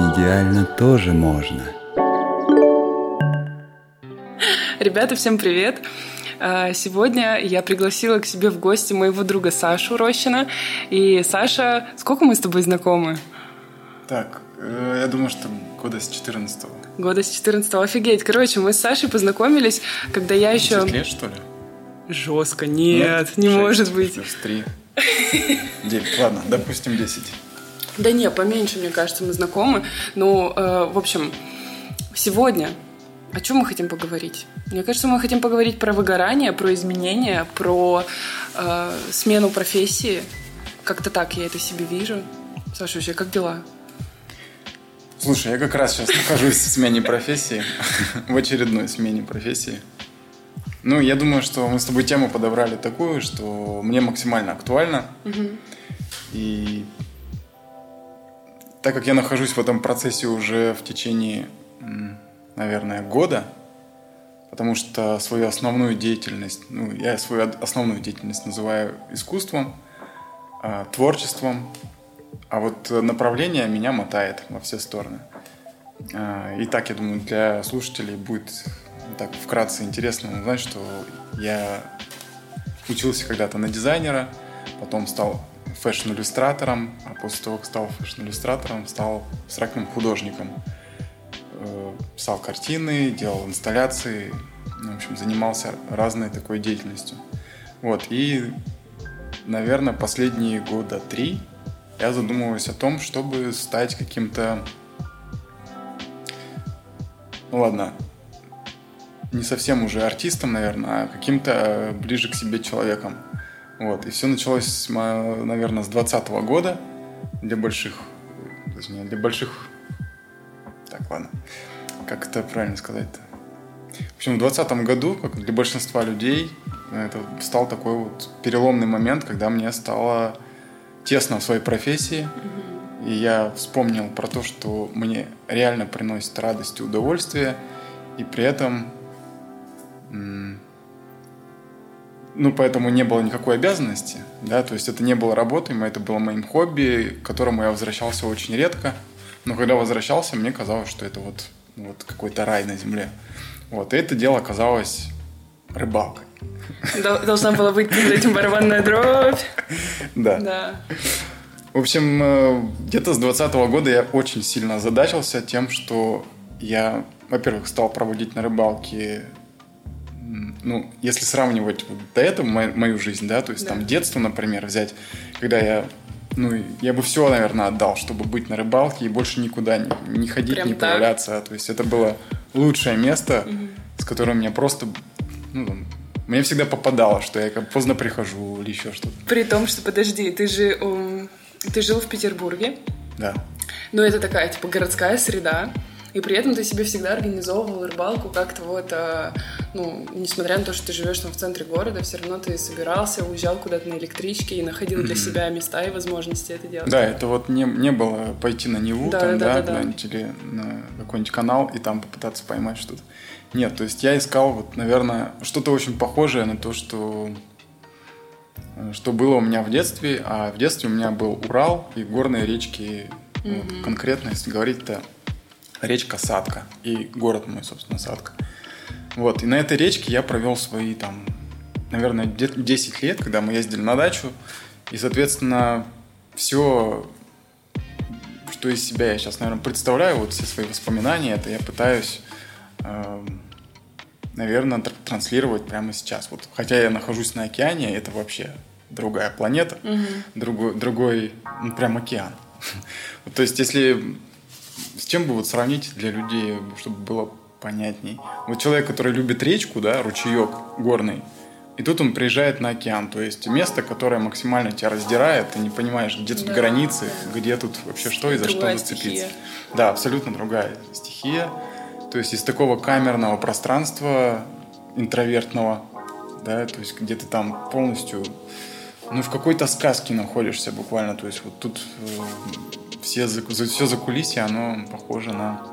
не идеально тоже можно. Ребята, всем привет! А, сегодня я пригласила к себе в гости моего друга Сашу Рощина. И Саша, сколько мы с тобой знакомы? Так, э, я думаю, что года с 14 -го. Года с 14 -го. Офигеть. Короче, мы с Сашей познакомились, когда я еще... 10 лет, что ли? Жестко. Нет, Нет не 6, может быть. Плюс 3. 9. Ладно, допустим, 10. Да не, поменьше, мне кажется, мы знакомы. Ну, э, в общем, сегодня о чем мы хотим поговорить? Мне кажется, мы хотим поговорить про выгорание, про изменения, про э, смену профессии. Как-то так я это себе вижу. Саша, вообще, как дела? Слушай, я как раз сейчас нахожусь в смене профессии, в очередной смене профессии. Ну, я думаю, что мы с тобой тему подобрали такую, что мне максимально актуально. И так как я нахожусь в этом процессе уже в течение, наверное, года, потому что свою основную деятельность, ну, я свою основную деятельность называю искусством, а, творчеством, а вот направление меня мотает во все стороны. А, и так, я думаю, для слушателей будет так вкратце интересно узнать, что я учился когда-то на дизайнера, потом стал фэшн-иллюстратором, а после того, как стал фэшн-иллюстратором, стал абстрактным художником. Э, писал картины, делал инсталляции, в общем, занимался разной такой деятельностью. Вот, и, наверное, последние года три я задумываюсь о том, чтобы стать каким-то... Ну ладно, не совсем уже артистом, наверное, а каким-то ближе к себе человеком. Вот. И все началось, наверное, с 2020 года для больших, точнее, для больших... Так, ладно. Как это правильно сказать-то? В общем, в 2020 году, как для большинства людей, это стал такой вот переломный момент, когда мне стало тесно в своей профессии. И я вспомнил про то, что мне реально приносит радость и удовольствие, и при этом ну, поэтому не было никакой обязанности, да, то есть это не было работой, это было моим хобби, к которому я возвращался очень редко, но когда возвращался, мне казалось, что это вот, вот какой-то рай на земле. Вот, и это дело оказалось рыбалкой. Должна была быть перед этим барабанная дробь. Да. Да. В общем, э, где-то с 2020 года я очень сильно озадачился тем, что я, во-первых, стал проводить на рыбалке ну, если сравнивать до этого мою, мою жизнь, да, то есть да. там детство, например, взять, когда я, ну, я бы все, наверное, отдал, чтобы быть на рыбалке и больше никуда не, не ходить, Прям не так? появляться. То есть это было лучшее место, угу. с которым мне просто, ну, мне всегда попадало, что я как поздно прихожу или еще что-то. При том, что, подожди, ты же, um, ты жил в Петербурге. Да. Ну, это такая, типа, городская среда. И при этом ты себе всегда организовывал рыбалку как-то вот, а, ну, несмотря на то, что ты живешь там в центре города, все равно ты собирался, уезжал куда-то на электричке и находил для себя места и возможности это делать. Да, это вот не, не было пойти на Неву, да, там, да, да, да, да. или на какой-нибудь канал и там попытаться поймать что-то. Нет, то есть я искал вот, наверное, что-то очень похожее на то, что что было у меня в детстве, а в детстве у меня был Урал и горные речки, mm-hmm. вот, конкретно, если говорить-то речка Садка и город мой, собственно, Садка. Вот, и на этой речке я провел свои там, наверное, 10 лет, когда мы ездили на дачу, и, соответственно, все, что из себя я сейчас, наверное, представляю, вот все свои воспоминания, это я пытаюсь, э, наверное, транслировать прямо сейчас. Вот, хотя я нахожусь на океане, это вообще другая планета, угу. другой, другой, ну, прям океан. То есть, если чем бы вот сравнить для людей, чтобы было понятней? Вот человек, который любит речку, да, ручеек горный, и тут он приезжает на океан, то есть место, которое максимально тебя раздирает, ты не понимаешь, где тут да. границы, где тут вообще что и за другая что зацепиться. Стихия. Да, абсолютно другая стихия. То есть из такого камерного пространства, интровертного, да, то есть где ты там полностью, ну, в какой-то сказке находишься буквально, то есть вот тут все, все за кулисье, оно похоже на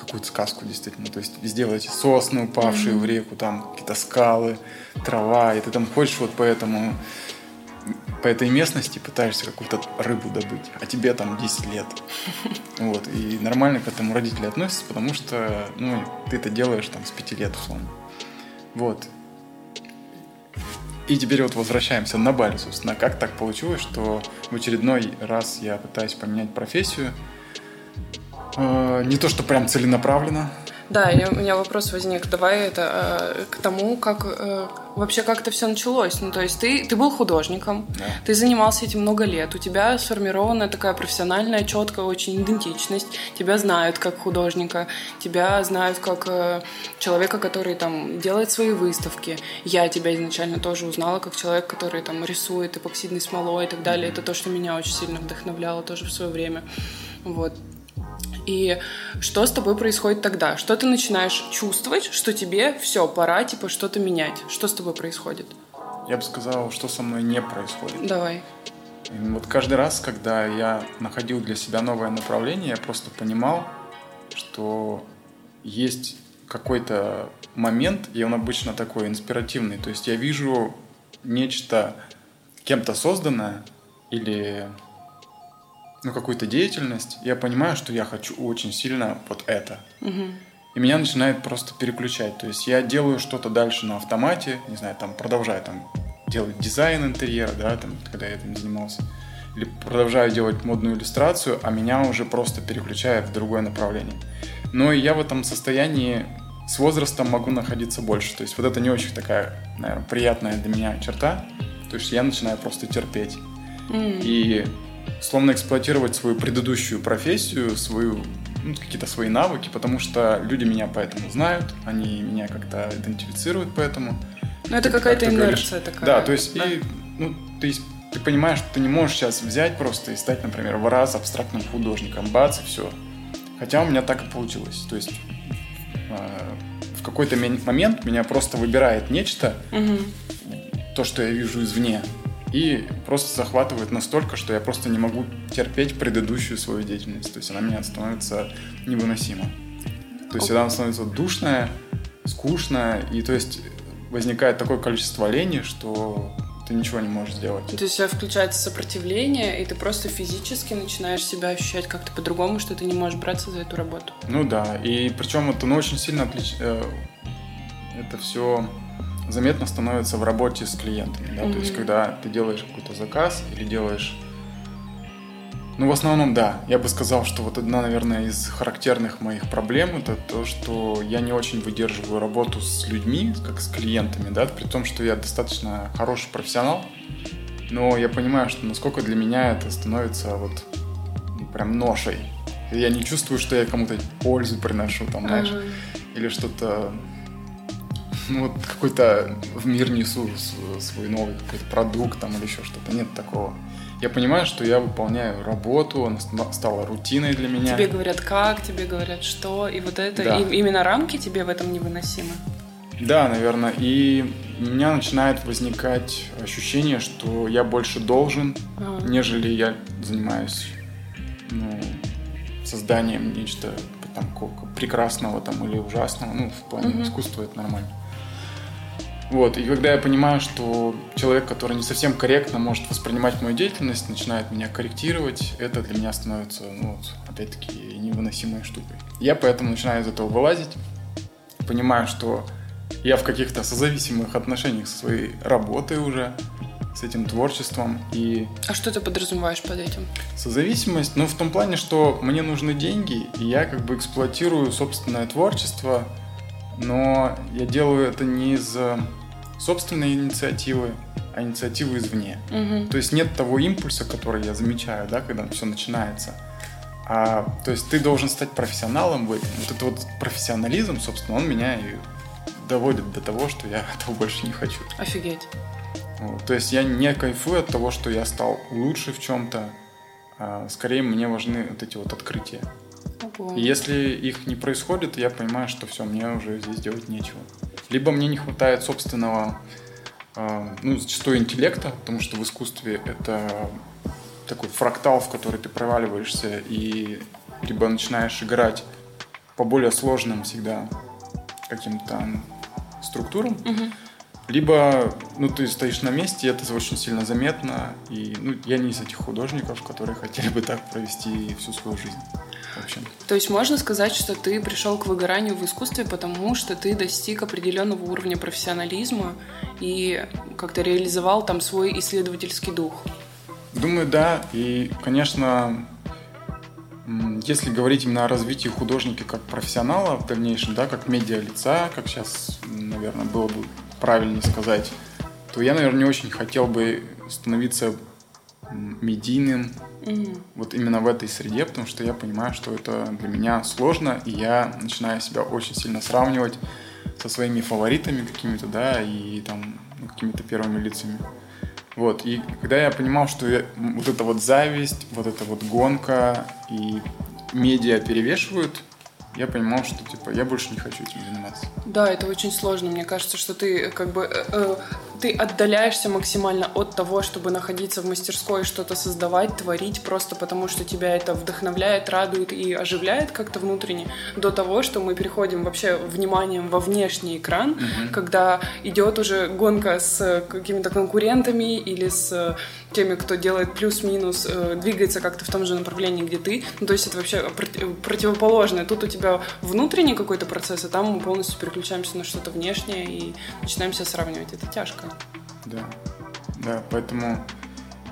какую-то сказку действительно. То есть везде вот эти сосны, упавшие mm-hmm. в реку, там какие-то скалы, трава, и ты там ходишь вот по этому, по по этой местности пытаешься какую-то рыбу добыть, а тебе там 10 лет. Вот, и нормально к этому родители относятся, потому что, ну, ты это делаешь там с 5 лет, условно. Вот. И теперь вот возвращаемся на Бали, собственно. Как так получилось, что в очередной раз я пытаюсь поменять профессию. Э, не то, что прям целенаправленно, да, и у меня вопрос возник. Давай это э, к тому, как э, вообще как это все началось. Ну, то есть ты, ты был художником, да. ты занимался этим много лет, у тебя сформирована такая профессиональная, четкая очень идентичность. Тебя знают как художника, тебя знают как э, человека, который там делает свои выставки. Я тебя изначально тоже узнала как человек, который там рисует эпоксидной смолой и так далее. Это то, что меня очень сильно вдохновляло тоже в свое время. Вот. И что с тобой происходит тогда? Что ты начинаешь чувствовать, что тебе все, пора типа что-то менять? Что с тобой происходит? Я бы сказал, что со мной не происходит. Давай. И вот каждый раз, когда я находил для себя новое направление, я просто понимал, что есть какой-то момент, и он обычно такой инспиративный. То есть я вижу нечто кем-то созданное или ну, какую-то деятельность, я понимаю, что я хочу очень сильно вот это. Угу. И меня начинает просто переключать. То есть я делаю что-то дальше на автомате, не знаю, там продолжаю там делать дизайн интерьера, да, там, когда я этим занимался. Или продолжаю делать модную иллюстрацию, а меня уже просто переключает в другое направление. Но я в этом состоянии с возрастом могу находиться больше. То есть вот это не очень такая, наверное, приятная для меня черта. То есть я начинаю просто терпеть. Mm. И словно эксплуатировать свою предыдущую профессию, свою, ну, какие-то свои навыки, потому что люди меня поэтому знают, они меня как-то идентифицируют поэтому. Ну, это какая-то инерция такая. Да, то есть, да? и, ну, ты, ты понимаешь, что ты не можешь сейчас взять просто и стать, например, в раз абстрактным художником, бац, и все. Хотя у меня так и получилось. То есть, э, в какой-то момент меня просто выбирает нечто, угу. то, что я вижу извне, и просто захватывает настолько, что я просто не могу терпеть предыдущую свою деятельность. То есть она меня становится невыносима. То есть она становится душная, скучная, и то есть возникает такое количество лени, что ты ничего не можешь сделать. То есть у тебя включается сопротивление, и ты просто физически начинаешь себя ощущать как-то по-другому, что ты не можешь браться за эту работу. Ну да, и причем это ну, очень сильно отлич... Э, это все заметно становится в работе с клиентами. Да? Mm-hmm. То есть, когда ты делаешь какой-то заказ или делаешь... Ну, в основном, да. Я бы сказал, что вот одна, наверное, из характерных моих проблем это то, что я не очень выдерживаю работу с людьми, как с клиентами, да, при том, что я достаточно хороший профессионал, но я понимаю, что насколько для меня это становится вот ну, прям ношей. Я не чувствую, что я кому-то пользу приношу, там, знаешь, uh-huh. или что-то ну, вот какой-то в мир несу свой новый какой-то продукт там или еще что-то. Нет такого. Я понимаю, что я выполняю работу, она стала рутиной для меня. Тебе говорят как, тебе говорят что, и вот это, да. и именно рамки тебе в этом невыносимы. Да, наверное. И у меня начинает возникать ощущение, что я больше должен, а. нежели я занимаюсь ну, созданием нечто там, прекрасного там, или ужасного. Ну, в плане угу. искусства это нормально. Вот, и когда я понимаю, что человек, который не совсем корректно может воспринимать мою деятельность, начинает меня корректировать, это для меня становится, ну, вот, опять-таки, невыносимой штукой. Я поэтому начинаю из этого вылазить, понимаю, что я в каких-то созависимых отношениях со своей работой уже, с этим творчеством и... А что ты подразумеваешь под этим? Созависимость, ну, в том плане, что мне нужны деньги, и я как бы эксплуатирую собственное творчество, но я делаю это не из собственной инициативы, а инициативы извне. Угу. То есть нет того импульса, который я замечаю, да, когда все начинается. А, то есть ты должен стать профессионалом в этом. Вот этот вот профессионализм, собственно, он меня и доводит до того, что я этого больше не хочу. Офигеть. Вот. То есть я не кайфую от того, что я стал лучше в чем-то. А скорее мне важны вот эти вот открытия. Ого. Если их не происходит, я понимаю, что все, мне уже здесь делать нечего. Либо мне не хватает собственного, э, ну, зачастую интеллекта, потому что в искусстве это такой фрактал, в который ты проваливаешься и либо начинаешь играть по более сложным всегда каким-то структурам, угу. либо, ну, ты стоишь на месте, и это очень сильно заметно. И, ну, я не из этих художников, которые хотели бы так провести всю свою жизнь. В общем. То есть можно сказать, что ты пришел к выгоранию в искусстве, потому что ты достиг определенного уровня профессионализма и как-то реализовал там свой исследовательский дух. Думаю, да. И, конечно, если говорить именно о развитии художника как профессионала в дальнейшем, да, как медиа лица, как сейчас, наверное, было бы правильнее сказать, то я, наверное, не очень хотел бы становиться медийным mm-hmm. вот именно в этой среде, потому что я понимаю, что это для меня сложно, и я начинаю себя очень сильно сравнивать со своими фаворитами какими-то, да, и там ну, какими-то первыми лицами. Вот, и когда я понимал, что я, вот эта вот зависть, вот эта вот гонка и медиа перевешивают, я понимал, что типа я больше не хочу этим заниматься. Да, это очень сложно. Мне кажется, что ты как бы э, э, ты отдаляешься максимально от того, чтобы находиться в мастерской что-то создавать, творить, просто потому что тебя это вдохновляет, радует и оживляет как-то внутренне, до того, что мы переходим вообще вниманием во внешний экран, угу. когда идет уже гонка с какими-то конкурентами или с теми, кто делает плюс-минус, э, двигается как-то в том же направлении, где ты. Ну, то есть это вообще противоположное. Тут у тебя внутренний какой-то процесс, а там мы полностью переключаемся на что-то внешнее и начинаем себя сравнивать. Это тяжко. Да, да, поэтому...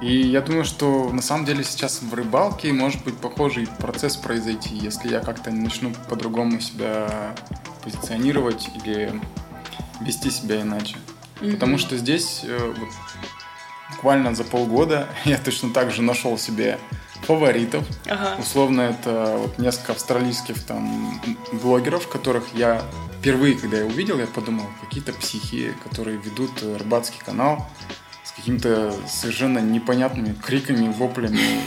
И я думаю, что на самом деле сейчас в рыбалке может быть похожий процесс произойти, если я как-то начну по-другому себя позиционировать или вести себя иначе. Mm-hmm. Потому что здесь э, вот, буквально за полгода я точно так же нашел себе фаворитов. Ага. Условно, это вот несколько австралийских там блогеров, которых я впервые, когда я увидел, я подумал, какие-то психи, которые ведут рыбацкий канал с какими-то совершенно непонятными криками, воплями.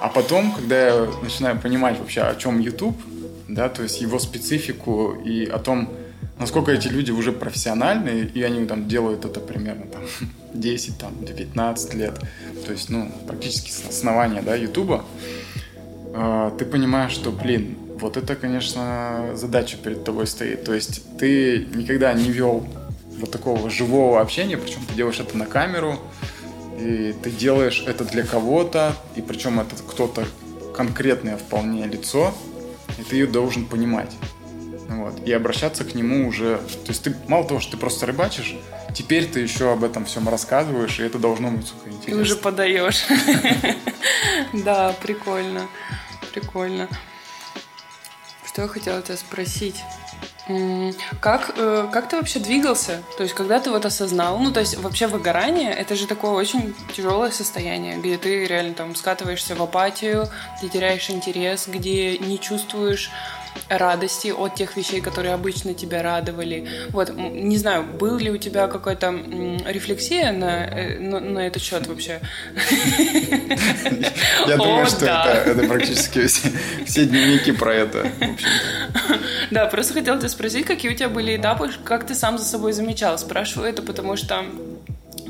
А потом, когда я начинаю понимать вообще, о чем YouTube, да, то есть его специфику и о том, насколько эти люди уже профессиональные, и они там делают это примерно там 10, там, 19 лет, то есть, ну, практически с основания, да, Ютуба, э, ты понимаешь, что, блин, вот это, конечно, задача перед тобой стоит. То есть ты никогда не вел вот такого живого общения, причем ты делаешь это на камеру, и ты делаешь это для кого-то, и причем это кто-то конкретное вполне лицо, и ты ее должен понимать. Вот. И обращаться к нему уже... То есть ты мало того, что ты просто рыбачишь, теперь ты еще об этом всем рассказываешь, и это должно быть сука, интересно. Ты уже подаешь. Да, прикольно. Прикольно. Что я хотела тебя спросить? Как, э, как ты вообще двигался? То есть, когда ты вот осознал, ну, то есть, вообще выгорание, это же такое очень тяжелое состояние, где ты реально там скатываешься в апатию, где теряешь интерес, где не чувствуешь радости от тех вещей, которые обычно тебя радовали. Вот, не знаю, был ли у тебя какая-то рефлексия на, э, на, на этот счет вообще? Я думаю, что это практически все дневники про это. Да, просто хотела тебя спросить, какие у тебя были этапы, как ты сам за собой замечал. Спрашиваю это, потому что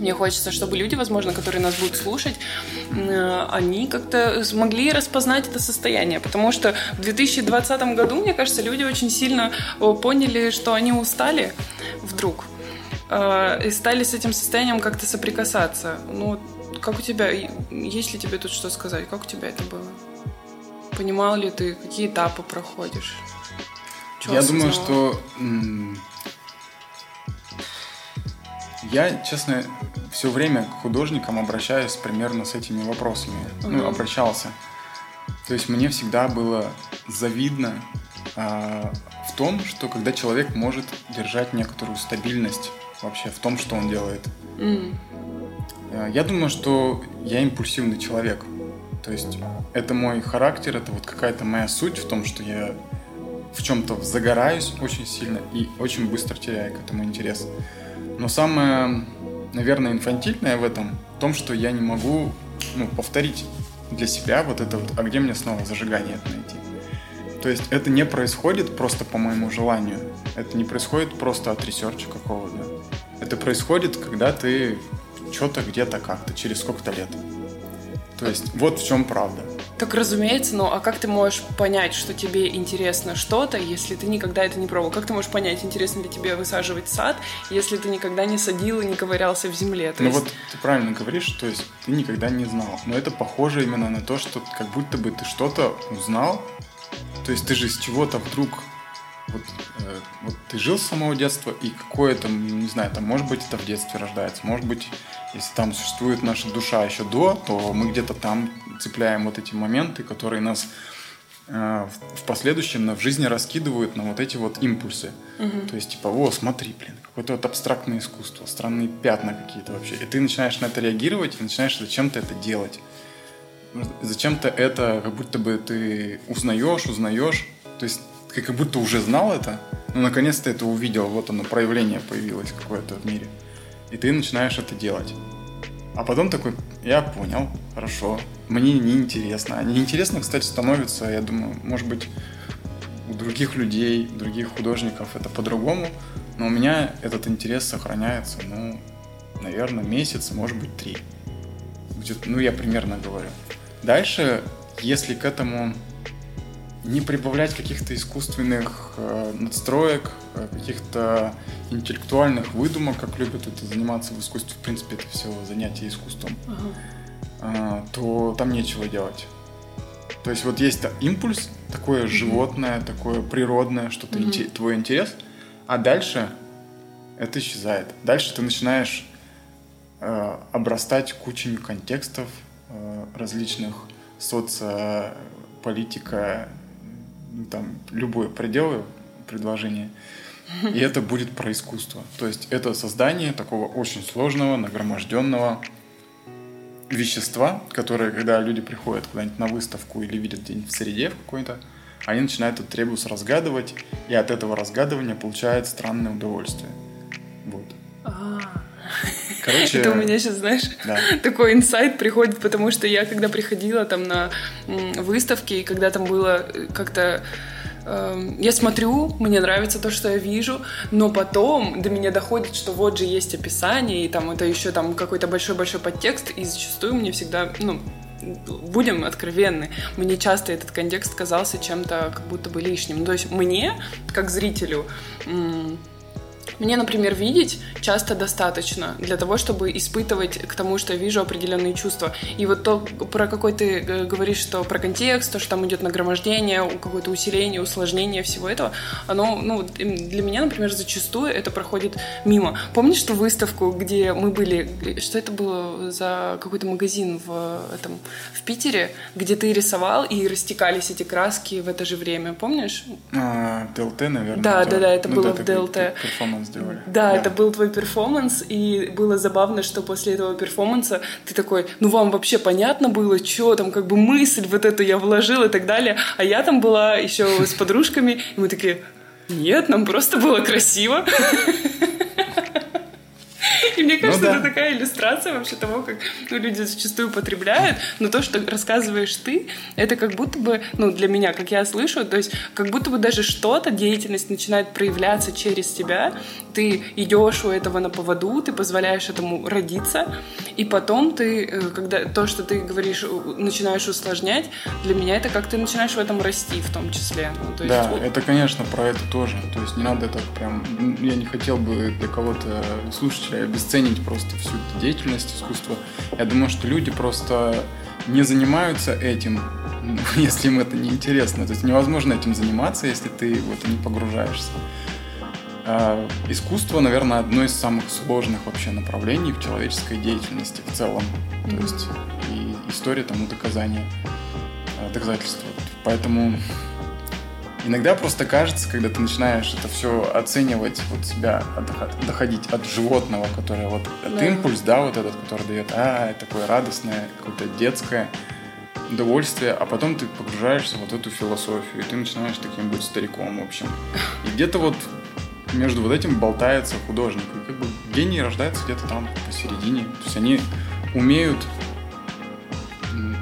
мне хочется, чтобы люди, возможно, которые нас будут слушать, э, они как-то смогли распознать это состояние. Потому что в 2020 году, мне кажется, люди очень сильно поняли, что они устали вдруг. Э, и стали с этим состоянием как-то соприкасаться. Ну, как у тебя, есть ли тебе тут что сказать? Как у тебя это было? Понимал ли ты, какие этапы проходишь? Чего Я думаю, что я, честно, все время к художникам обращаюсь примерно с этими вопросами. Mm-hmm. Ну, обращался. То есть мне всегда было завидно а, в том, что когда человек может держать некоторую стабильность вообще в том, что он делает. Mm. Я думаю, что я импульсивный человек. То есть это мой характер, это вот какая-то моя суть в том, что я в чем-то загораюсь очень сильно и очень быстро теряю к этому интерес. Но самое, наверное, инфантильное в этом в том, что я не могу ну, повторить для себя вот это вот, а где мне снова зажигание это найти. То есть это не происходит просто по моему желанию. Это не происходит просто от ресерча какого-то. Это происходит, когда ты что-то где-то как-то, через сколько-то лет. То есть вот в чем правда. Так разумеется, но а как ты можешь понять, что тебе интересно что-то, если ты никогда это не пробовал? Как ты можешь понять, интересно ли тебе высаживать сад, если ты никогда не садил и не ковырялся в земле? То ну есть... вот ты правильно говоришь, то есть ты никогда не знал. Но это похоже именно на то, что как будто бы ты что-то узнал. То есть ты же с чего-то вдруг вот, э, вот ты жил с самого детства, и какое-то, не знаю, там, может быть, это в детстве рождается, может быть, если там существует наша душа еще до, то мы где-то там цепляем вот эти моменты, которые нас э, в последующем в жизни раскидывают на вот эти вот импульсы. Угу. То есть, типа, о, смотри, блин, какое-то вот абстрактное искусство, странные пятна какие-то вообще. И ты начинаешь на это реагировать, и начинаешь зачем-то это делать. Зачем-то это, как будто бы ты узнаешь, узнаешь. То есть ты как будто уже знал это, но наконец-то это увидел, вот оно, проявление появилось какое-то в мире. И ты начинаешь это делать. А потом такой, я понял, хорошо, мне неинтересно. А неинтересно, кстати, становится, я думаю, может быть, у других людей, других художников это по-другому, но у меня этот интерес сохраняется, ну, наверное, месяц, может быть, три. Ну, я примерно говорю. Дальше, если к этому не прибавлять каких-то искусственных э, надстроек, э, каких-то интеллектуальных выдумок, как любят это заниматься в искусстве, в принципе, это все занятие искусством, ага. э, то там нечего делать. То есть вот есть импульс, такое животное, такое природное, что-то mm твой интерес, а дальше это исчезает. Дальше ты начинаешь э, обрастать кучей контекстов э, различных социополитика, там, любое пределы предложения, и это будет про искусство. То есть это создание такого очень сложного, нагроможденного вещества, которое, когда люди приходят куда-нибудь на выставку или видят где-нибудь в среде в какой-то, они начинают этот ребус разгадывать, и от этого разгадывания получают странное удовольствие. Вот. Короче, это у меня сейчас, знаешь, да. такой инсайт приходит, потому что я когда приходила там на выставки, и когда там было э, как-то эм, я смотрю, мне нравится то, что я вижу, но потом до меня доходит, что вот же есть описание, и там это еще там какой-то большой-большой подтекст, и зачастую мне всегда, ну, будем откровенны, мне часто этот контекст казался чем-то как будто бы лишним. Ну, то есть мне, как зрителю, мне, например, видеть часто достаточно для того, чтобы испытывать к тому, что я вижу определенные чувства. И вот то, про какой ты э, говоришь, что про контекст, то, что там идет нагромождение, какое-то усиление, усложнение всего этого, оно, ну, для меня, например, зачастую это проходит мимо. Помнишь ту выставку, где мы были, что это было за какой-то магазин в, этом, в Питере, где ты рисовал и растекались эти краски в это же время, помнишь? А, ДЛТ, наверное. Да, да, да, это ну, было да, в ДЛТ. Перформанс сделали. Да, да, это был твой перформанс, и было забавно, что после этого перформанса ты такой, ну вам вообще понятно было, что там, как бы мысль вот эту я вложил и так далее, а я там была еще с подружками, и мы такие, нет, нам просто было красиво. Мне кажется, ну, да. это такая иллюстрация вообще того, как ну, люди зачастую потребляют. Но то, что рассказываешь ты, это как будто бы, ну, для меня, как я слышу, то есть как будто бы даже что-то, деятельность начинает проявляться через тебя. Ты идешь у этого на поводу, ты позволяешь этому родиться, и потом ты, э, когда то, что ты говоришь, начинаешь усложнять, для меня это как ты начинаешь в этом расти в том числе. Ну, то есть, да, вот... это, конечно, про это тоже. То есть не надо это прям... Я не хотел бы для кого-то слушателя обесценить просто всю эту деятельность искусства. Я думаю, что люди просто не занимаются этим, если им это не интересно. То есть невозможно этим заниматься, если ты в это не погружаешься. А искусство, наверное, одно из самых сложных вообще направлений в человеческой деятельности в целом. То есть и история тому доказание, а, доказательство. Поэтому Иногда просто кажется, когда ты начинаешь это все оценивать, вот себя доходить от животного, которое вот от да. импульс, да, вот этот, который дает, а, такое радостное, какое-то детское удовольствие, а потом ты погружаешься в вот эту философию, и ты начинаешь таким быть стариком, в общем. И где-то вот между вот этим болтается художник. И как бы гений рождается где-то там посередине. То есть они умеют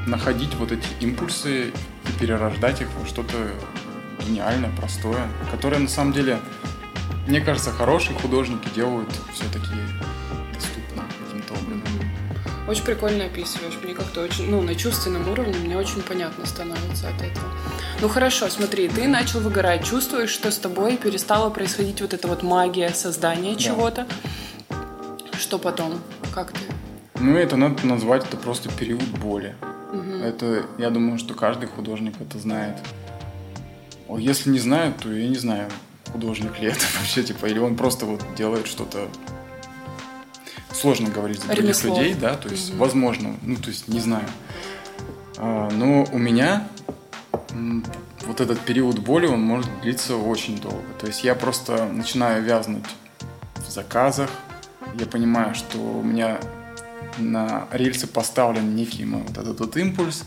находить вот эти импульсы и перерождать их во что-то гениальное, простое, которое на самом деле, мне кажется, хорошие художники делают все-таки доступно каким-то образом. Очень прикольно описываешь. Мне как-то очень, ну, на чувственном уровне мне очень понятно становится от этого. Ну хорошо, смотри, ты начал выгорать, чувствуешь, что с тобой перестала происходить вот эта вот магия создания да. чего-то. Что потом? Как ты? Ну, это надо назвать, это просто период боли. Угу. Это, я думаю, что каждый художник это знает. Если не знает, то я не знаю, художник ли это вообще, типа, или он просто вот делает что-то сложно говорить за других людей, да, то есть, угу. возможно, ну, то есть, не знаю. А, но у меня вот этот период боли, он может длиться очень долго. То есть я просто начинаю вязнуть в заказах, я понимаю, что у меня на рельсы поставлен некий мой вот этот вот импульс,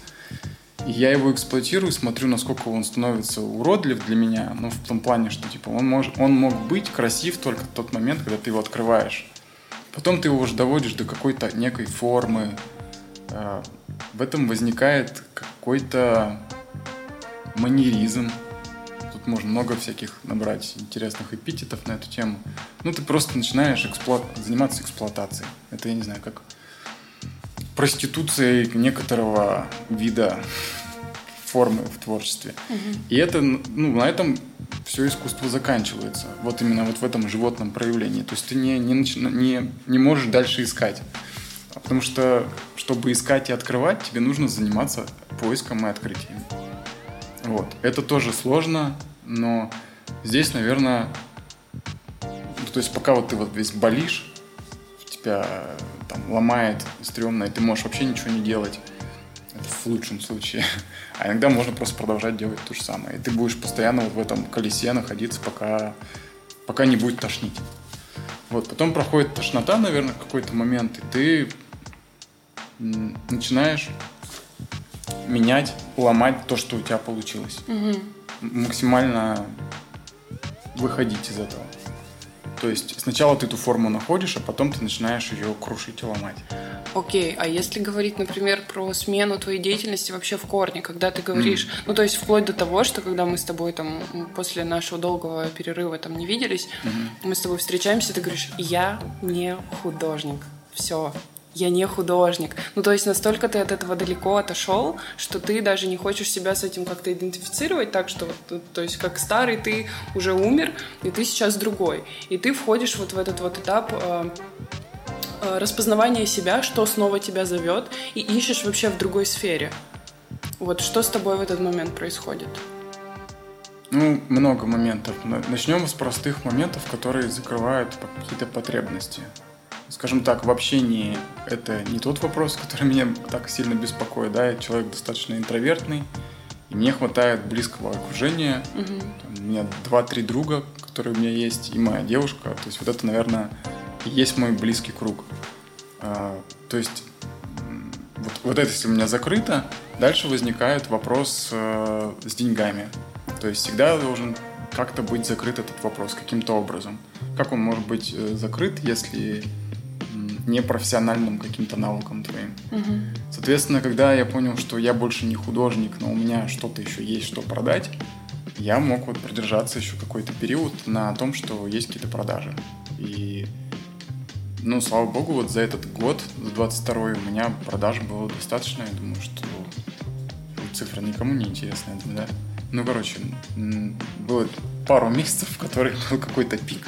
я его эксплуатирую, смотрю, насколько он становится уродлив для меня, ну, в том плане, что, типа, он, мож, он мог быть красив только в тот момент, когда ты его открываешь. Потом ты его уже доводишь до какой-то некой формы. А, в этом возникает какой-то манеризм. Тут можно много всяких набрать интересных эпитетов на эту тему. Ну, ты просто начинаешь эксплуат... заниматься эксплуатацией. Это, я не знаю, как проституцией некоторого вида формы в творчестве. Угу. И это, ну, на этом все искусство заканчивается. Вот именно вот в этом животном проявлении. То есть ты не, не, не, не можешь дальше искать. Потому что, чтобы искать и открывать, тебе нужно заниматься поиском и открытием. Вот. Это тоже сложно, но здесь, наверное, ну, то есть пока вот ты вот весь болишь, тебя там ломает, стрёмно, и ты можешь вообще ничего не делать, это в лучшем случае. А иногда можно просто продолжать делать то же самое. И ты будешь постоянно вот в этом колесе находиться, пока, пока не будет тошнить. Вот, потом проходит тошнота, наверное, какой-то момент, и ты начинаешь менять, ломать то, что у тебя получилось. Угу. Максимально выходить из этого. То есть сначала ты эту форму находишь, а потом ты начинаешь ее крушить и ломать. Окей, а если говорить, например, про смену твоей деятельности вообще в корне, когда ты говоришь, mm. ну то есть вплоть до того, что когда мы с тобой там после нашего долгого перерыва там не виделись, mm-hmm. мы с тобой встречаемся, ты говоришь, я не художник, все, я не художник. Ну, то есть настолько ты от этого далеко отошел, что ты даже не хочешь себя с этим как-то идентифицировать так, что то есть как старый ты уже умер, и ты сейчас другой. И ты входишь вот в этот вот этап э, э, распознавания себя, что снова тебя зовет, и ищешь вообще в другой сфере. Вот что с тобой в этот момент происходит? Ну, много моментов. Начнем с простых моментов, которые закрывают какие-то потребности скажем так, в общении это не тот вопрос, который меня так сильно беспокоит. Да, я человек достаточно интровертный, и мне хватает близкого окружения. Угу. Там, у меня два-три друга, которые у меня есть, и моя девушка. То есть вот это, наверное, и есть мой близкий круг. А, то есть вот, вот это, если у меня закрыто, дальше возникает вопрос э, с деньгами. То есть всегда должен как-то быть закрыт этот вопрос каким-то образом. Как он может быть э, закрыт, если непрофессиональным каким-то навыком твоим. Угу. Соответственно, когда я понял, что я больше не художник, но у меня что-то еще есть, что продать, я мог вот продержаться еще какой-то период на том, что есть какие-то продажи. И, ну, слава богу, вот за этот год, за 22 у меня продаж было достаточно. Я думаю, что цифра никому не интересна, да? Ну, короче, было пару месяцев, в которых был какой-то пик.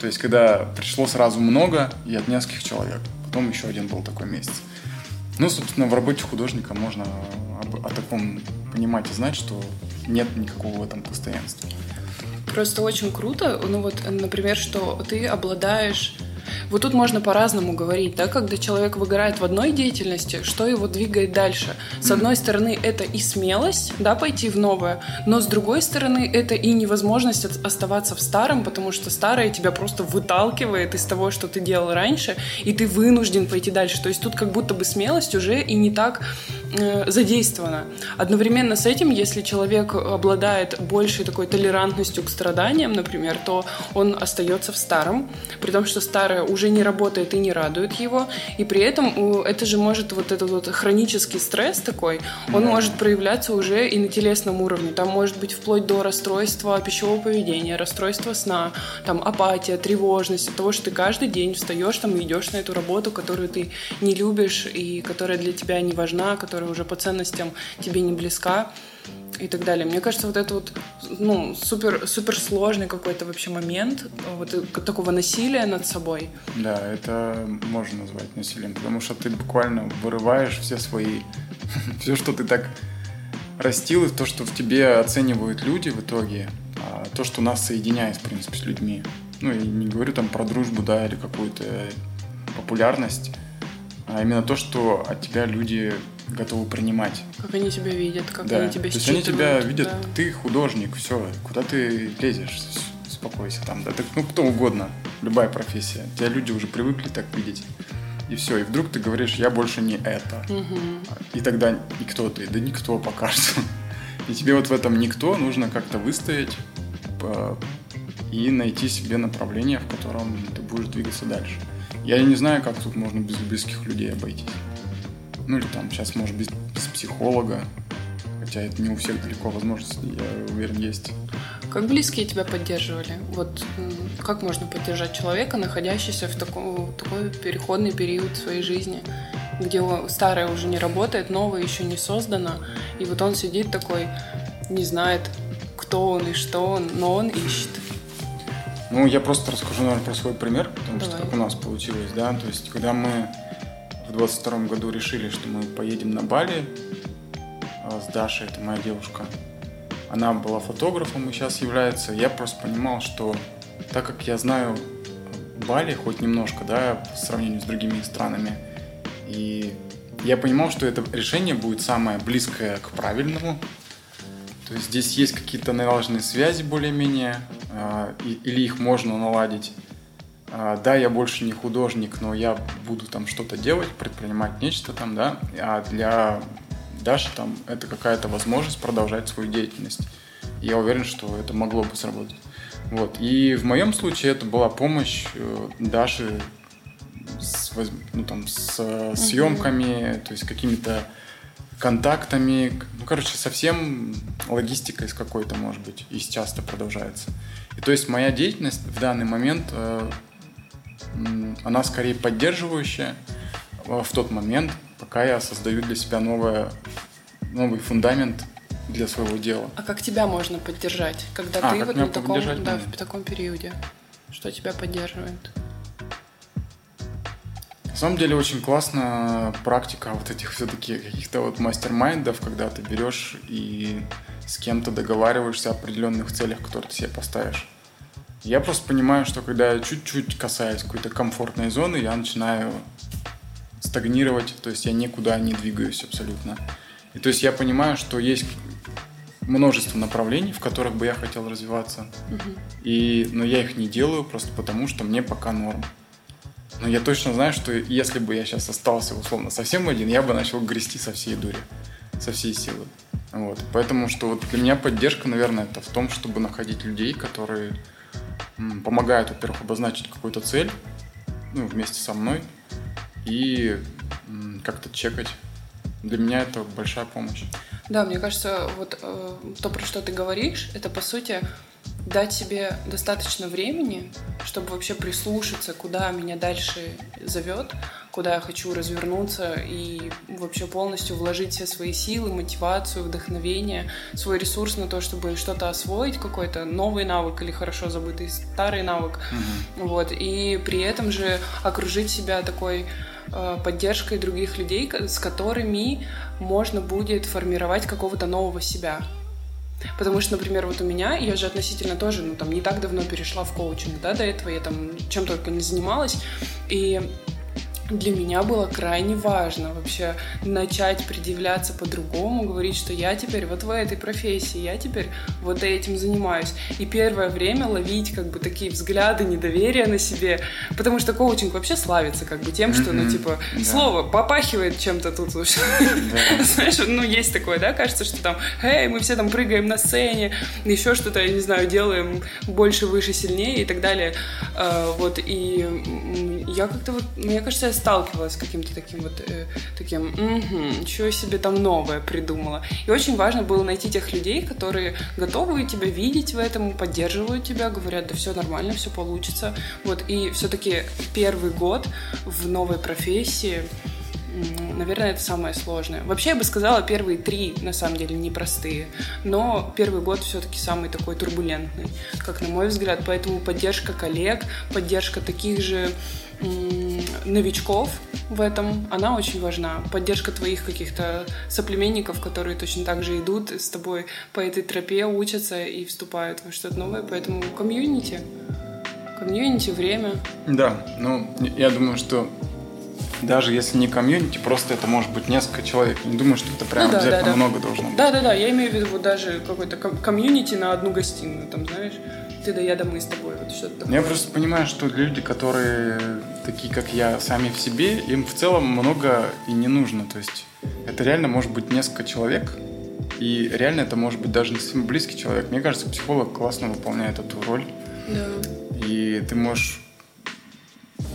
То есть, когда пришло сразу много и от нескольких человек. Потом еще один был такой месяц. Ну, собственно, в работе художника можно об, о таком понимать и знать, что нет никакого в этом постоянства. Просто очень круто, ну вот, например, что ты обладаешь вот тут можно по-разному говорить, да, когда человек выгорает в одной деятельности, что его двигает дальше. С одной стороны, это и смелость, да, пойти в новое, но с другой стороны, это и невозможность оставаться в старом, потому что старое тебя просто выталкивает из того, что ты делал раньше, и ты вынужден пойти дальше. То есть тут как будто бы смелость уже и не так э, задействовано. Одновременно с этим, если человек обладает большей такой толерантностью к страданиям, например, то он остается в старом, при том, что старое уже не работает и не радует его, и при этом это же может вот этот вот хронический стресс такой, он да. может проявляться уже и на телесном уровне. Там может быть вплоть до расстройства пищевого поведения, расстройства сна, там апатия, тревожность от того, что ты каждый день встаешь там и идешь на эту работу, которую ты не любишь и которая для тебя не важна, которая уже по ценностям тебе не близка и так далее. Мне кажется, вот это вот ну, супер, супер сложный какой-то вообще момент вот такого насилия над собой. Да, это можно назвать насилием, потому что ты буквально вырываешь все свои, все, что ты так растил, и то, что в тебе оценивают люди в итоге, а то, что нас соединяет, в принципе, с людьми. Ну, и не говорю там про дружбу, да, или какую-то популярность, а именно то, что от тебя люди готовы принимать. Как они тебя видят, как да. они тебя То есть они тебя видят, да. ты художник, все, куда ты лезешь, успокойся там, да, так, ну кто угодно, любая профессия. Тебя люди уже привыкли так видеть. И все, и вдруг ты говоришь, я больше не это. Угу. И тогда никто ты, да никто пока что. И тебе вот в этом никто нужно как-то выстоять и найти себе направление, в котором ты будешь двигаться дальше. Я не знаю, как тут можно без близких людей обойтись. Ну или там сейчас, может быть, без психолога. Хотя это не у всех далеко возможности, я уверен, есть. Как близкие тебя поддерживали? Вот как можно поддержать человека, находящегося в таком, такой переходный период своей жизни, где старое уже не работает, новое еще не создано, и вот он сидит такой, не знает, кто он и что он, но он ищет. Ну, я просто расскажу, наверное, про свой пример, потому Давай. что как у нас получилось, да, то есть, когда мы в 22 году решили, что мы поедем на Бали а, с Дашей, это моя девушка. Она была фотографом и сейчас является. Я просто понимал, что так как я знаю Бали хоть немножко, да, по сравнению с другими странами, и я понимал, что это решение будет самое близкое к правильному. То есть здесь есть какие-то налаженные связи более-менее, или их можно наладить. А, да, я больше не художник, но я буду там что-то делать, предпринимать нечто там, да, а для Даши там это какая-то возможность продолжать свою деятельность. я уверен, что это могло бы сработать. Вот. И в моем случае это была помощь э, Даши с, ну, там, с съемками, то есть какими-то контактами, ну, короче, совсем логистикой с какой-то, может быть, и сейчас это продолжается. И то есть моя деятельность в данный момент э, она скорее поддерживающая в тот момент, пока я создаю для себя новое, новый фундамент для своего дела. А как тебя можно поддержать, когда а, ты вот на таком, да, в таком периоде? Что тебя поддерживает? Самом деле очень классно практика вот этих все-таки каких-то вот мастер-майндов, когда ты берешь и с кем-то договариваешься о определенных целях, которые ты себе поставишь. Я просто понимаю, что когда я чуть-чуть касаюсь какой-то комфортной зоны, я начинаю стагнировать, то есть я никуда не двигаюсь абсолютно. И то есть я понимаю, что есть множество направлений, в которых бы я хотел развиваться. Угу. И, но я их не делаю просто потому, что мне пока норм. Но я точно знаю, что если бы я сейчас остался условно совсем один, я бы начал грести со всей дури, со всей силы. Вот. Поэтому что вот для меня поддержка, наверное, это в том, чтобы находить людей, которые помогают, во-первых, обозначить какую-то цель ну, вместе со мной и как-то чекать. Для меня это большая помощь. Да, мне кажется, вот э, то, про что ты говоришь, это по сути дать себе достаточно времени, чтобы вообще прислушаться, куда меня дальше зовет, куда я хочу развернуться и вообще полностью вложить все свои силы, мотивацию, вдохновение, свой ресурс на то, чтобы что-то освоить, какой-то новый навык или хорошо забытый старый навык. Mm-hmm. Вот. И при этом же окружить себя такой э, поддержкой других людей, с которыми можно будет формировать какого-то нового себя. Потому что, например, вот у меня, я же относительно тоже, ну, там, не так давно перешла в коучинг, да, до этого я там чем только не занималась, и для меня было крайне важно вообще начать предъявляться по-другому, говорить, что я теперь вот в этой профессии, я теперь вот этим занимаюсь. И первое время ловить как бы такие взгляды недоверия на себе, потому что коучинг вообще славится как бы тем, что, ну, типа, да. слово попахивает чем-то тут. Да. Знаешь, ну, есть такое, да, кажется, что там, эй, мы все там прыгаем на сцене, еще что-то, я не знаю, делаем больше, выше, сильнее и так далее. А, вот, и я как-то вот, мне кажется, я сталкивалась с каким-то таким вот э, таким, угу, чего себе там новое придумала. И очень важно было найти тех людей, которые готовы тебя видеть в этом, поддерживают тебя, говорят, да все нормально, все получится. Вот, и все-таки первый год в новой профессии Наверное, это самое сложное. Вообще, я бы сказала, первые три, на самом деле, непростые. Но первый год все-таки самый такой турбулентный, как на мой взгляд. Поэтому поддержка коллег, поддержка таких же новичков в этом, она очень важна. Поддержка твоих каких-то соплеменников, которые точно так же идут с тобой по этой тропе, учатся и вступают во что-то новое. Поэтому комьюнити, комьюнити, время. Да, ну, я думаю, что даже если не комьюнити, просто это может быть несколько человек. Не думаю, что это прям ну, да, обязательно да, да. много должно быть. Да, да, да. Я имею в виду вот даже какой-то комьюнити на одну гостиную, там, знаешь ты да я да мы с тобой, вот что-то такое. Я просто понимаю, что люди, которые такие, как я, сами в себе, им в целом много и не нужно. То есть это реально может быть несколько человек, и реально это может быть даже не совсем близкий человек. Мне кажется, психолог классно выполняет эту роль. Да. И ты можешь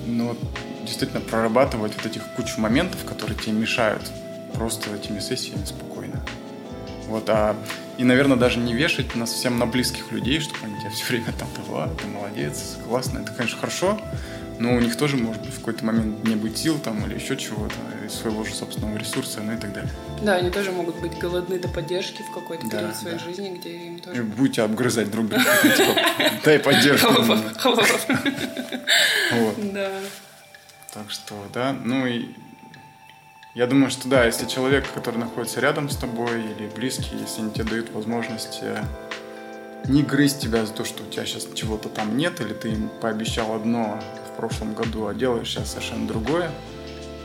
ну, действительно прорабатывать вот этих кучу моментов, которые тебе мешают просто этими сессиями спокойно. Вот, а и, наверное, даже не вешать нас всем на близких людей, чтобы они тебя все время там, да, ты молодец, классно. Это, конечно, хорошо, но у них тоже может быть в какой-то момент не быть сил там или еще чего-то, своего же собственного ресурса, ну и так далее. Да, они тоже могут быть голодны до поддержки в какой-то да, период своей да. жизни, где им тоже... И будете обгрызать друг друга. Типа, дай поддержку. Вот. Да. Так что, да, ну и я думаю, что да, если человек, который находится рядом с тобой или близкий, если они тебе дают возможность э, не грызть тебя за то, что у тебя сейчас чего-то там нет, или ты им пообещал одно в прошлом году, а делаешь сейчас совершенно другое,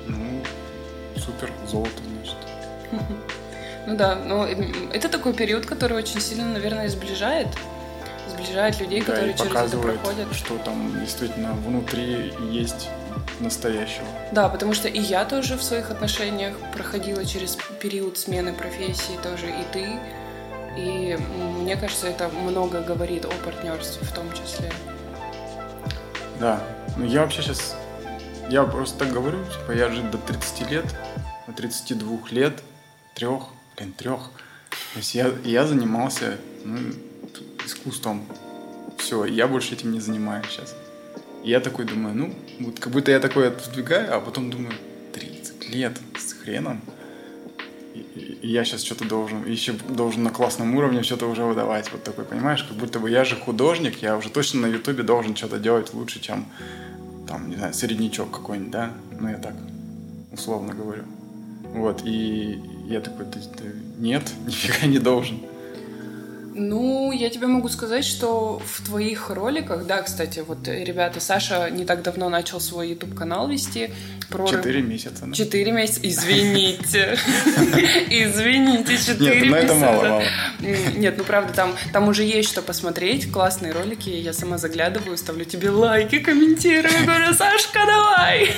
ну, супер, золото, значит. Ну да, но это такой период, который очень сильно, наверное, сближает. Сближает людей, да, которые через это проходят. что там действительно внутри есть настоящего. Да, потому что и я тоже в своих отношениях проходила через период смены профессии тоже, и ты. И мне кажется, это много говорит о партнерстве в том числе. Да. Ну, я вообще сейчас... Я просто так говорю, типа, я же до 30 лет, до 32 лет, трех, блин, трех. То есть я, я занимался ну, искусством. Все, я больше этим не занимаюсь сейчас. Я такой думаю, ну, вот как будто я такой отодвигаю, а потом думаю, 30 лет с хреном. И, и, я сейчас что-то должен, еще должен на классном уровне что-то уже выдавать. Вот такой, понимаешь, как будто бы я же художник, я уже точно на ютубе должен что-то делать лучше, чем там, не знаю, среднячок какой-нибудь, да? Ну, я так условно говорю. Вот, и я такой, нет, нифига не должен. Ну, я тебе могу сказать, что в твоих роликах, да, кстати, вот ребята, Саша не так давно начал свой YouTube канал вести про четыре месяца. Да? Четыре месяца, извините, извините, четыре месяца. Нет, ну это мало, мало. Нет, ну правда, там, там уже есть что посмотреть, классные ролики, я сама заглядываю, ставлю тебе лайки, комментирую, говорю, Сашка, давай.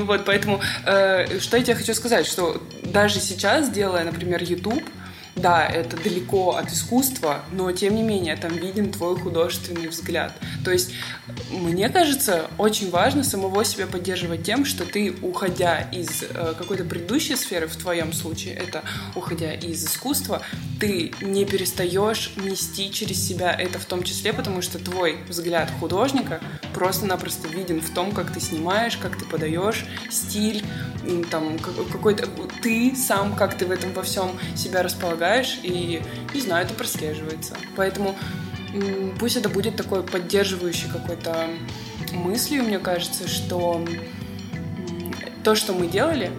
Вот, поэтому, э, что я тебе хочу сказать, что даже сейчас, делая, например, YouTube, да, это далеко от искусства, но тем не менее там виден твой художественный взгляд. То есть, мне кажется, очень важно самого себя поддерживать тем, что ты, уходя из э, какой-то предыдущей сферы, в твоем случае, это уходя из искусства, ты не перестаешь нести через себя это в том числе, потому что твой взгляд художника просто-напросто виден в том, как ты снимаешь, как ты подаешь, стиль, там, какой-то ты сам, как ты в этом во всем себя располагаешь, и, не знаю, это прослеживается. Поэтому пусть это будет такой поддерживающий какой-то мыслью, мне кажется, что то, что мы делали,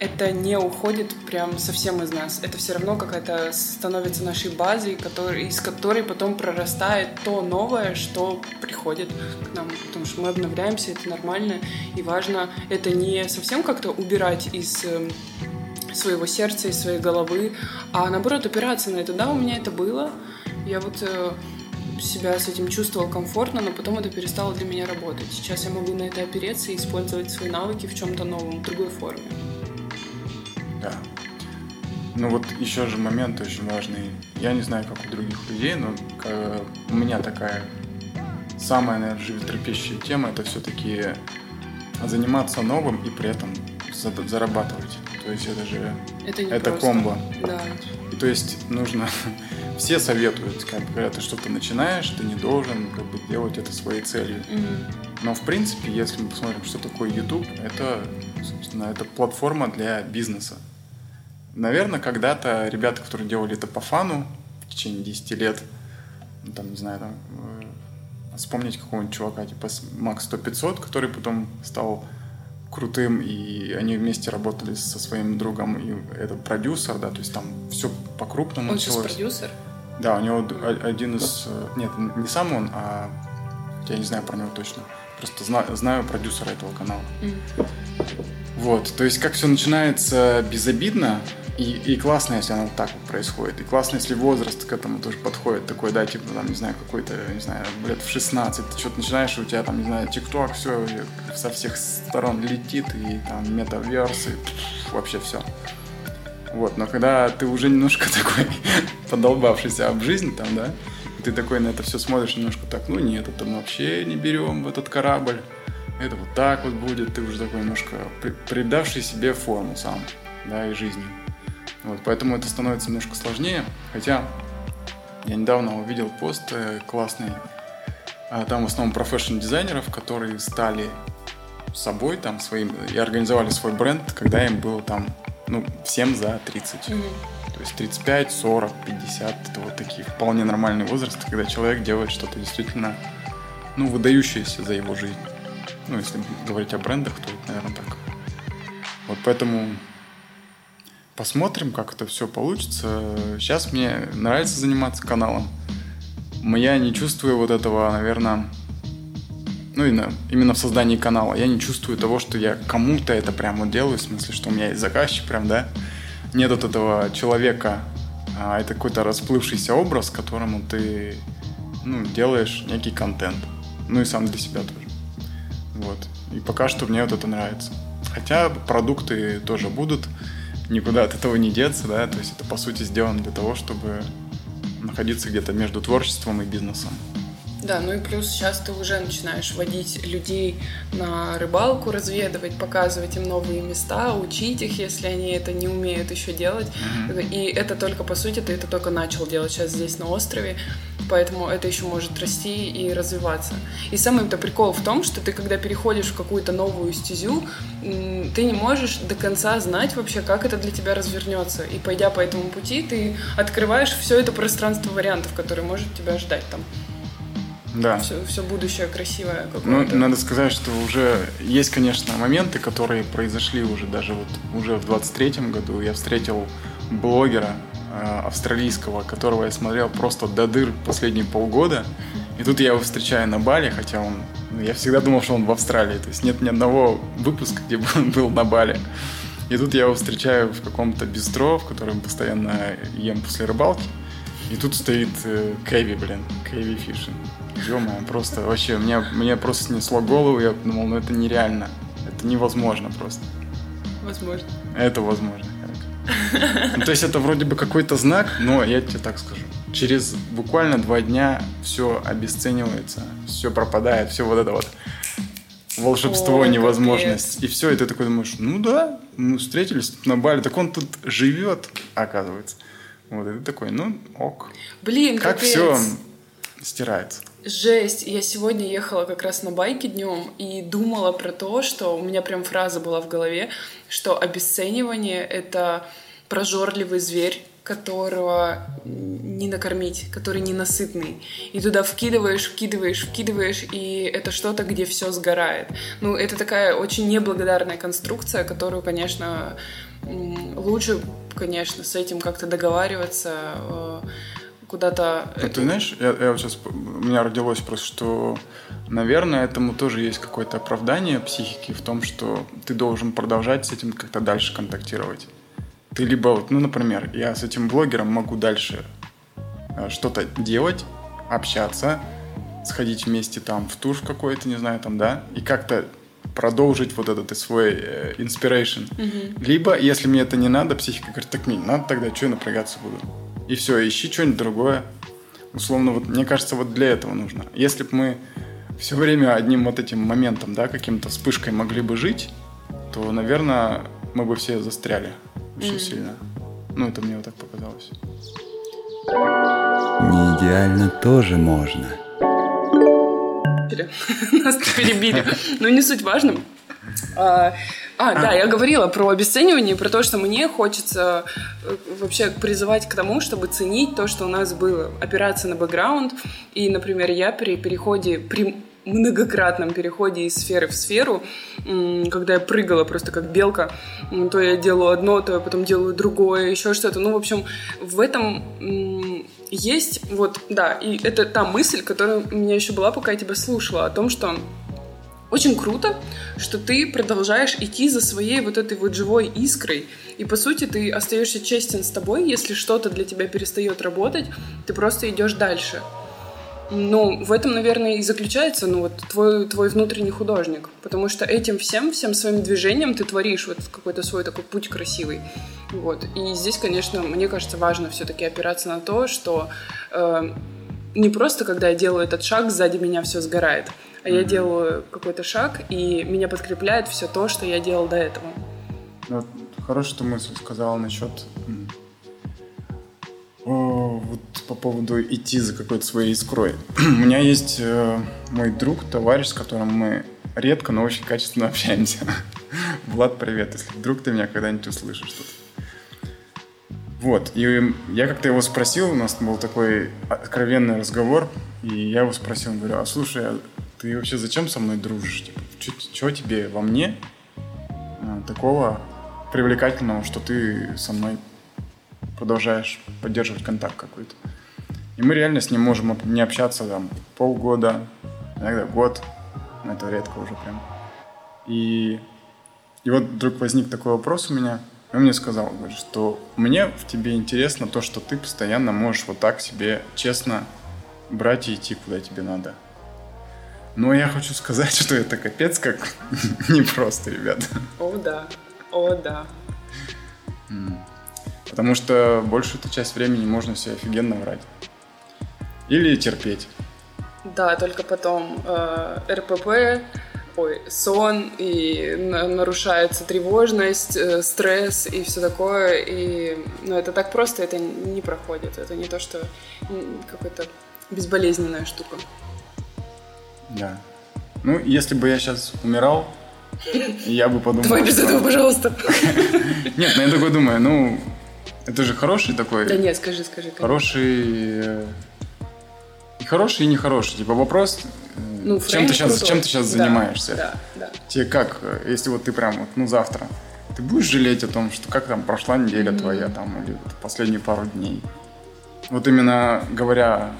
это не уходит прям совсем из нас. Это все равно какая-то становится нашей базой, который, из которой потом прорастает то новое, что приходит к нам. Потому что мы обновляемся, это нормально и важно. Это не совсем как-то убирать из эм, своего сердца, из своей головы, а наоборот опираться на это. Да, у меня это было. Я вот э, себя с этим чувствовал комфортно, но потом это перестало для меня работать. Сейчас я могу на это опереться и использовать свои навыки в чем-то новом, в другой форме. Да. Ну вот еще же момент очень важный. Я не знаю, как у других людей, но у меня такая самая, наверное, животрепещущая тема это все-таки заниматься новым и при этом зарабатывать. То есть это же это, не это комбо. Да. И то есть нужно все советуют, как когда ты что-то начинаешь, ты не должен как бы делать это своей целью. Mm-hmm. Но в принципе, если мы посмотрим, что такое YouTube, это, собственно, это платформа для бизнеса. Наверное, когда-то ребята, которые делали это по фану в течение 10 лет, ну, там, не знаю, там, э, вспомнить какого-нибудь чувака, типа Макс 100-500, который потом стал крутым, и они вместе работали со своим другом, и это продюсер, да, то есть там все по-крупному Он началось. Сейчас продюсер? Да, у него один из... Нет, не сам он, а... Я не знаю про него точно. Просто знаю, знаю продюсера этого канала. Mm. Вот, то есть как все начинается безобидно, и, и классно, если оно так происходит. И классно, если возраст к этому тоже подходит. Такой, да, типа, там, не знаю, какой-то, не знаю, лет в 16, ты что-то начинаешь, и у тебя там, не знаю, ТикТок, все со всех сторон летит, и там метаверсы, вообще все. Вот, но когда ты уже немножко такой подолбавшийся об жизни там, да, ты такой на это все смотришь немножко так, ну нет, это мы вообще не берем в этот корабль, это вот так вот будет, ты уже такой немножко придавший себе форму сам, да, и жизни. Вот, поэтому это становится немножко сложнее, хотя я недавно увидел пост э, классный, а там в основном профессионал-дизайнеров, которые стали собой, там, своим, и организовали свой бренд, когда им было там ну, всем за 30. Mm-hmm. То есть 35, 40, 50 это вот такие вполне нормальные возрасты, когда человек делает что-то действительно ну, выдающееся за его жизнь. Ну, если говорить о брендах, то, наверное, так. Вот поэтому посмотрим, как это все получится. Сейчас мне нравится заниматься каналом. Я не чувствую вот этого, наверное, ну, именно, именно в создании канала. Я не чувствую того, что я кому-то это прям вот делаю, в смысле, что у меня есть заказчик прям, да. Нет вот этого человека, а это какой-то расплывшийся образ, которому ты, ну, делаешь некий контент. Ну и сам для себя тоже. Вот. И пока что мне вот это нравится. Хотя продукты тоже будут, никуда от этого не деться, да, то есть это по сути сделано для того, чтобы находиться где-то между творчеством и бизнесом. Да, ну и плюс сейчас ты уже начинаешь водить людей на рыбалку, разведывать, показывать им новые места, учить их, если они это не умеют еще делать. Mm-hmm. И это только, по сути, ты это только начал делать сейчас здесь на острове, поэтому это еще может расти и развиваться. И самый-то прикол в том, что ты, когда переходишь в какую-то новую стезю, ты не можешь до конца знать вообще, как это для тебя развернется. И пойдя по этому пути, ты открываешь все это пространство вариантов, которые может тебя ждать там да. все, все будущее красивое. Ну, надо сказать, что уже есть, конечно, моменты, которые произошли уже даже вот уже в 23-м году. Я встретил блогера э, австралийского, которого я смотрел просто до дыр последние полгода. И тут я его встречаю на Бали, хотя он... Ну, я всегда думал, что он в Австралии. То есть нет ни одного выпуска, где бы он был на Бали. И тут я его встречаю в каком-то бистро, в котором постоянно ем после рыбалки. И тут стоит э, Кэви, блин, Кэви Фишин. Ё просто вообще, мне, мне просто снесло голову, я думал, ну это нереально. Это невозможно просто. Возможно. Это возможно. Ну, то есть это вроде бы какой-то знак, но я тебе так скажу. Через буквально два дня все обесценивается, все пропадает, все вот это вот волшебство, О, невозможность. Капец. И все, и ты такой думаешь, ну да, мы встретились на Бали, так он тут живет, оказывается. Вот, и ты такой, ну, ок. Блин, как капец. все стирается. Жесть. Я сегодня ехала как раз на байке днем и думала про то, что у меня прям фраза была в голове, что обесценивание — это прожорливый зверь, которого не накормить, который ненасытный. И туда вкидываешь, вкидываешь, вкидываешь, и это что-то, где все сгорает. Ну, это такая очень неблагодарная конструкция, которую, конечно, лучше, конечно, с этим как-то договариваться, э, куда-то... Ну, ты знаешь, я, я вот сейчас, у меня родилось просто, что, наверное, этому тоже есть какое-то оправдание психики в том, что ты должен продолжать с этим как-то дальше контактировать. Ты либо, вот, ну, например, я с этим блогером могу дальше э, что-то делать, общаться, сходить вместе там в туш какой-то, не знаю, там, да, и как-то продолжить вот этот свой э, inspiration. Mm-hmm. Либо, если мне это не надо, психика говорит, так мне надо тогда, что я напрягаться буду? И все, ищи что-нибудь другое. Условно, вот мне кажется, вот для этого нужно. Если бы мы все время одним вот этим моментом, да, каким-то вспышкой могли бы жить, то, наверное, мы бы все застряли очень mm. сильно. Ну, это мне вот так показалось. Не идеально тоже можно. Нас перебили. Но не суть важно. А, а, да, я говорила про обесценивание, про то, что мне хочется э, вообще призывать к тому, чтобы ценить то, что у нас было, опираться на бэкграунд. И, например, я при переходе, при многократном переходе из сферы в сферу, когда я прыгала просто как белка, то я делаю одно, то я потом делаю другое, еще что-то. Ну, в общем, в этом есть вот, да, и это та мысль, которая у меня еще была, пока я тебя слушала, о том, что очень круто, что ты продолжаешь идти за своей вот этой вот живой искрой, и по сути ты остаешься честен с тобой, если что-то для тебя перестает работать, ты просто идешь дальше. Ну, в этом, наверное, и заключается, ну, вот твой, твой внутренний художник. Потому что этим всем, всем своим движением ты творишь вот какой-то свой такой путь красивый. Вот. И здесь, конечно, мне кажется, важно все-таки опираться на то, что э, не просто, когда я делаю этот шаг, сзади меня все сгорает, а mm-hmm. я делаю какой-то шаг, и меня подкрепляет все то, что я делал до этого. Ну, хорошую ты мысль сказала насчет о, вот по поводу идти за какой-то своей искрой. У меня есть э, мой друг, товарищ, с которым мы редко, но очень качественно общаемся. Влад, привет, если вдруг ты меня когда-нибудь услышишь что-то. Вот, и я как-то его спросил, у нас был такой откровенный разговор, и я его спросил, говорю, а слушай, а ты вообще зачем со мной дружишь? Типа, что тебе во мне а, такого привлекательного, что ты со мной продолжаешь поддерживать контакт какой-то. И мы реально с ним можем не общаться там полгода, иногда год, это редко уже прям. И, и вот вдруг возник такой вопрос у меня, и он мне сказал, говорит, что мне в тебе интересно то, что ты постоянно можешь вот так себе честно брать и идти, куда тебе надо. Но я хочу сказать, что это капец как непросто, ребята. О, да. О, да. Потому что большую часть времени можно все офигенно врать. Или терпеть. Да, только потом э, РПП, ой, сон, и на нарушается тревожность, э, стресс и все такое. И, ну, это так просто, это не проходит. Это не то, что какая-то безболезненная штука. Да. Ну, если бы я сейчас умирал, я бы подумал... Давай без этого, пожалуйста. Нет, ну я такой думаю, ну, это же хороший такой... Да нет, скажи, скажи. Хороший... Э, и хороший, и нехороший. Типа вопрос, э, ну, чем, ты сейчас, чем ты сейчас занимаешься? Да, да. Тебе как, э, если вот ты прям, вот, ну, завтра, ты будешь жалеть о том, что как там прошла неделя mm-hmm. твоя, там, или последние пару дней? Вот именно говоря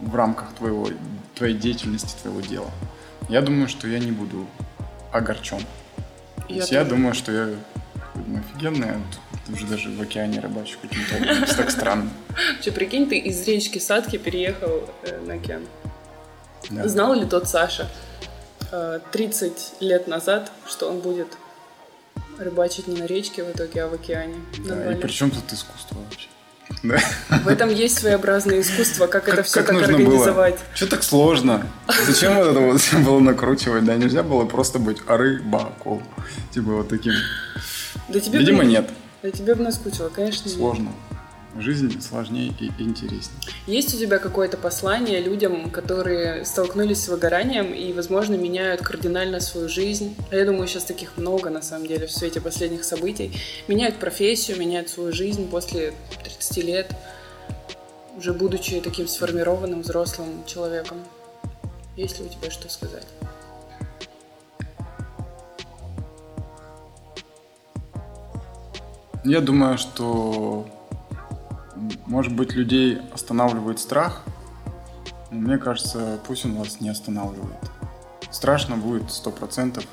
в рамках твоего, твоей деятельности, твоего дела. Я думаю, что я не буду огорчен. Я, я думаю, что я ну, офигенная. Ты уже даже в океане рыбачу каким-то образом. так странно. Че, прикинь, ты из речки Садки переехал э, на океан. Да. Знал ли тот Саша 30 э, лет назад, что он будет рыбачить не на речке в итоге, а в океане? Да, и при чем тут искусство вообще? Да. В этом есть своеобразное искусство, как, как это все как так организовать. Было? Что так сложно? Зачем вот это вот было накручивать? Да, нельзя было просто быть рыбаком. Типа вот таким. Да тебе Видимо, нет. Да тебе бы наскучило, конечно. Сложно. Жизнь сложнее и интереснее. Есть у тебя какое-то послание людям, которые столкнулись с выгоранием и, возможно, меняют кардинально свою жизнь? А я думаю, сейчас таких много, на самом деле, в свете последних событий. Меняют профессию, меняют свою жизнь после 30 лет, уже будучи таким сформированным взрослым человеком. Есть ли у тебя что сказать? Я думаю, что может быть, людей останавливает страх, но мне кажется, пусть он вас не останавливает. Страшно будет сто процентов.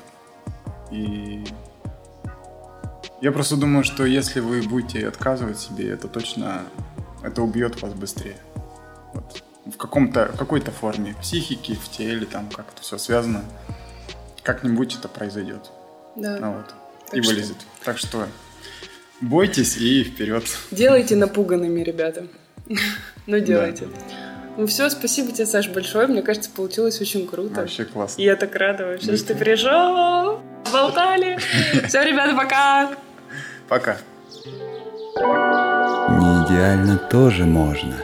И я просто думаю, что если вы будете отказывать себе, это точно это убьет вас быстрее. Вот. В каком-то, какой-то форме психики, в теле, там как-то все связано. Как-нибудь это произойдет. Да. Ну, вот. Так и что... вылезет. Так что Бойтесь и вперед. Делайте напуганными, ребята. Ну, делайте. Ну все, спасибо тебе, Саш, большое. Мне кажется, получилось очень круто. Вообще классно. Я так рада вообще, что ты пришел. Болтали. Все, ребята, пока. Пока. Не идеально тоже можно.